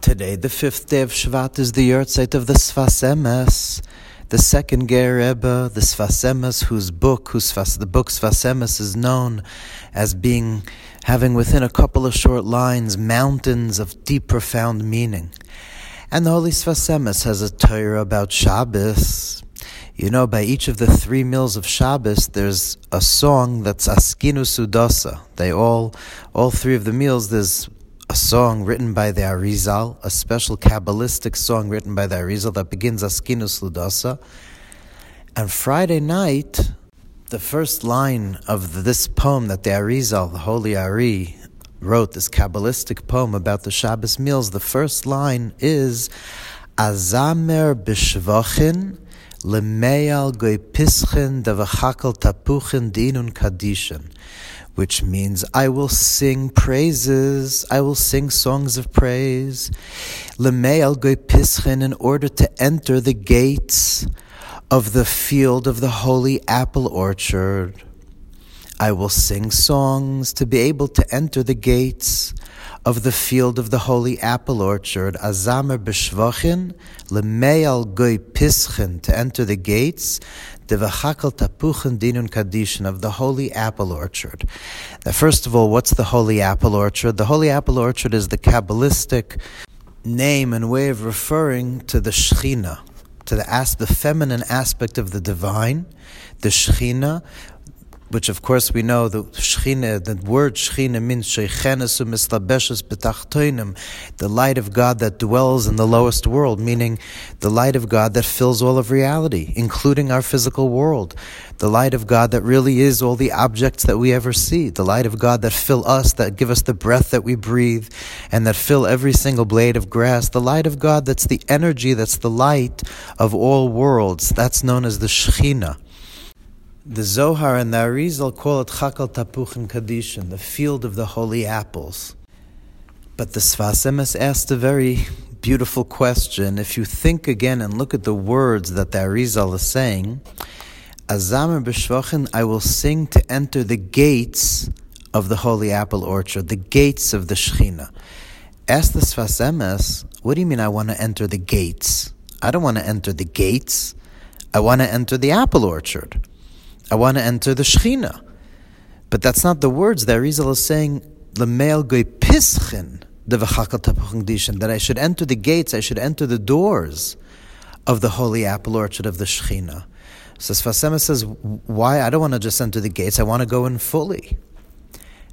Today, the fifth day of Shvat, is the yahrzeit of the Sfas Emes, the second Ger Rebbe, the Sfas Emes, whose book, whose Sfas, the book Sfas Emes is known as being, having within a couple of short lines, mountains of deep, profound meaning. And the Holy Sfas Emes has a Torah about Shabbos. You know, by each of the three meals of Shabbos, there's a song that's Askinu Sudasa. They all, all three of the meals, there's a song written by the Arizal, a special Kabbalistic song written by the Arizal that begins Askinu Sudasa. And Friday night, the first line of this poem that the Arizal, the Holy Ari, wrote, this Kabbalistic poem about the Shabbos meals, the first line is Azamer b'shvachin lemeal goy pischen devachakal tapuchin dinun kadishin which means I will sing praises, I will sing songs of praise. Lemeal goy pischen in order to enter the gates of the field of the holy apple orchard. I will sing songs to be able to enter the gates of the field of the holy apple orchard. Azamer b'shvachin, lemeal goy pischen, to enter the gates Devachakal Tapuchen Dinun Kadishin of the Holy Apple Orchard. Now, first of all, what's the Holy Apple Orchard? The Holy Apple Orchard is the Kabbalistic name and way of referring to the Shechina, to the, as- the feminine aspect of the divine, the Shechina, which of course we know the Shechina, the word Shechina means Shechenes u'mislabeshes betachtoinim, the light of God that dwells in the lowest world, meaning the light of God that fills all of reality, including our physical world. The light of God that really is all the objects that we ever see. The light of God that fill us, that give us the breath that we breathe, and that fill every single blade of grass. The light of God that's the energy, that's the light of all worlds. That's known as the Shechina. The Zohar and the Arizal call it Chakal Tapuchin Kadishin, the field of the holy apples. But the Sfas Emes asked a very beautiful question. If you think again and look at the words that the Arizal is saying, Azamer b'shvachin, I will sing to enter the gates of the holy apple orchard, the gates of the Shechina. Ask the Sfas Emes, what do you mean I want to enter the gates? I don't want to enter the gates. I want to enter the apple orchard. I want to enter the Shechina. But that's not the words that Arizal is saying, Lemel goy pischen, that I should enter the gates, I should enter the doors of the holy apple orchard of the Shechina. So Sfas Emes says, why? I don't want to just enter the gates, I want to go in fully.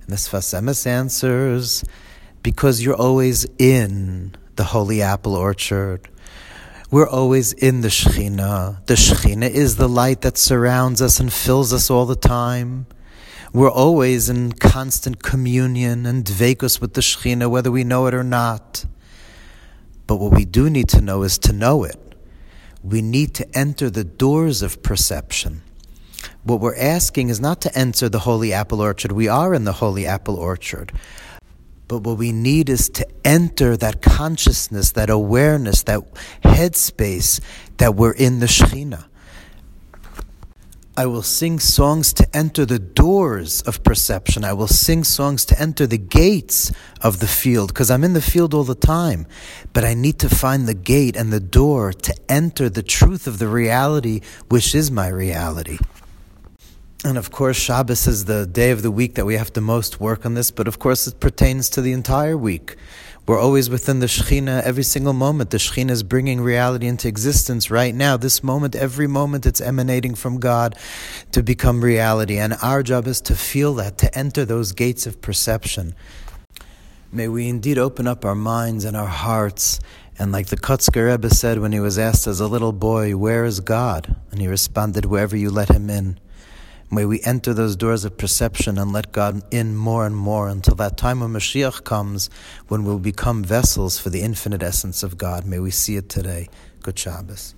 And the Sfas Emes answers, because you're always in the holy apple orchard. We're always in the Shechina. The Shechina is the light that surrounds us and fills us all the time. We're always in constant communion and dvekus with the Shechina, whether we know it or not. But what we do need to know is to know it. We need to enter the doors of perception. What we're asking is not to enter the holy apple orchard. We are in the holy apple orchard. But what we need is to enter that consciousness, that awareness, that headspace that we're in the Shekhinah. I will sing songs to enter the doors of perception. I will sing songs to enter the gates of the field because I'm in the field all the time. But I need to find the gate and the door to enter the truth of the reality, which is my reality. And of course, Shabbos is the day of the week that we have to most work on this, but of course, it pertains to the entire week. We're always within the Shekhinah every single moment. The Shekhinah is bringing reality into existence right now. This moment, every moment, it's emanating from God to become reality. And our job is to feel that, to enter those gates of perception. May we indeed open up our minds and our hearts. And like the Kotzker Rebbe said when he was asked as a little boy, Where is God? And he responded, Wherever you let him in. May we enter those doors of perception and let God in more and more until that time when Mashiach comes, when we'll become vessels for the infinite essence of God. May we see it today. Good Shabbos.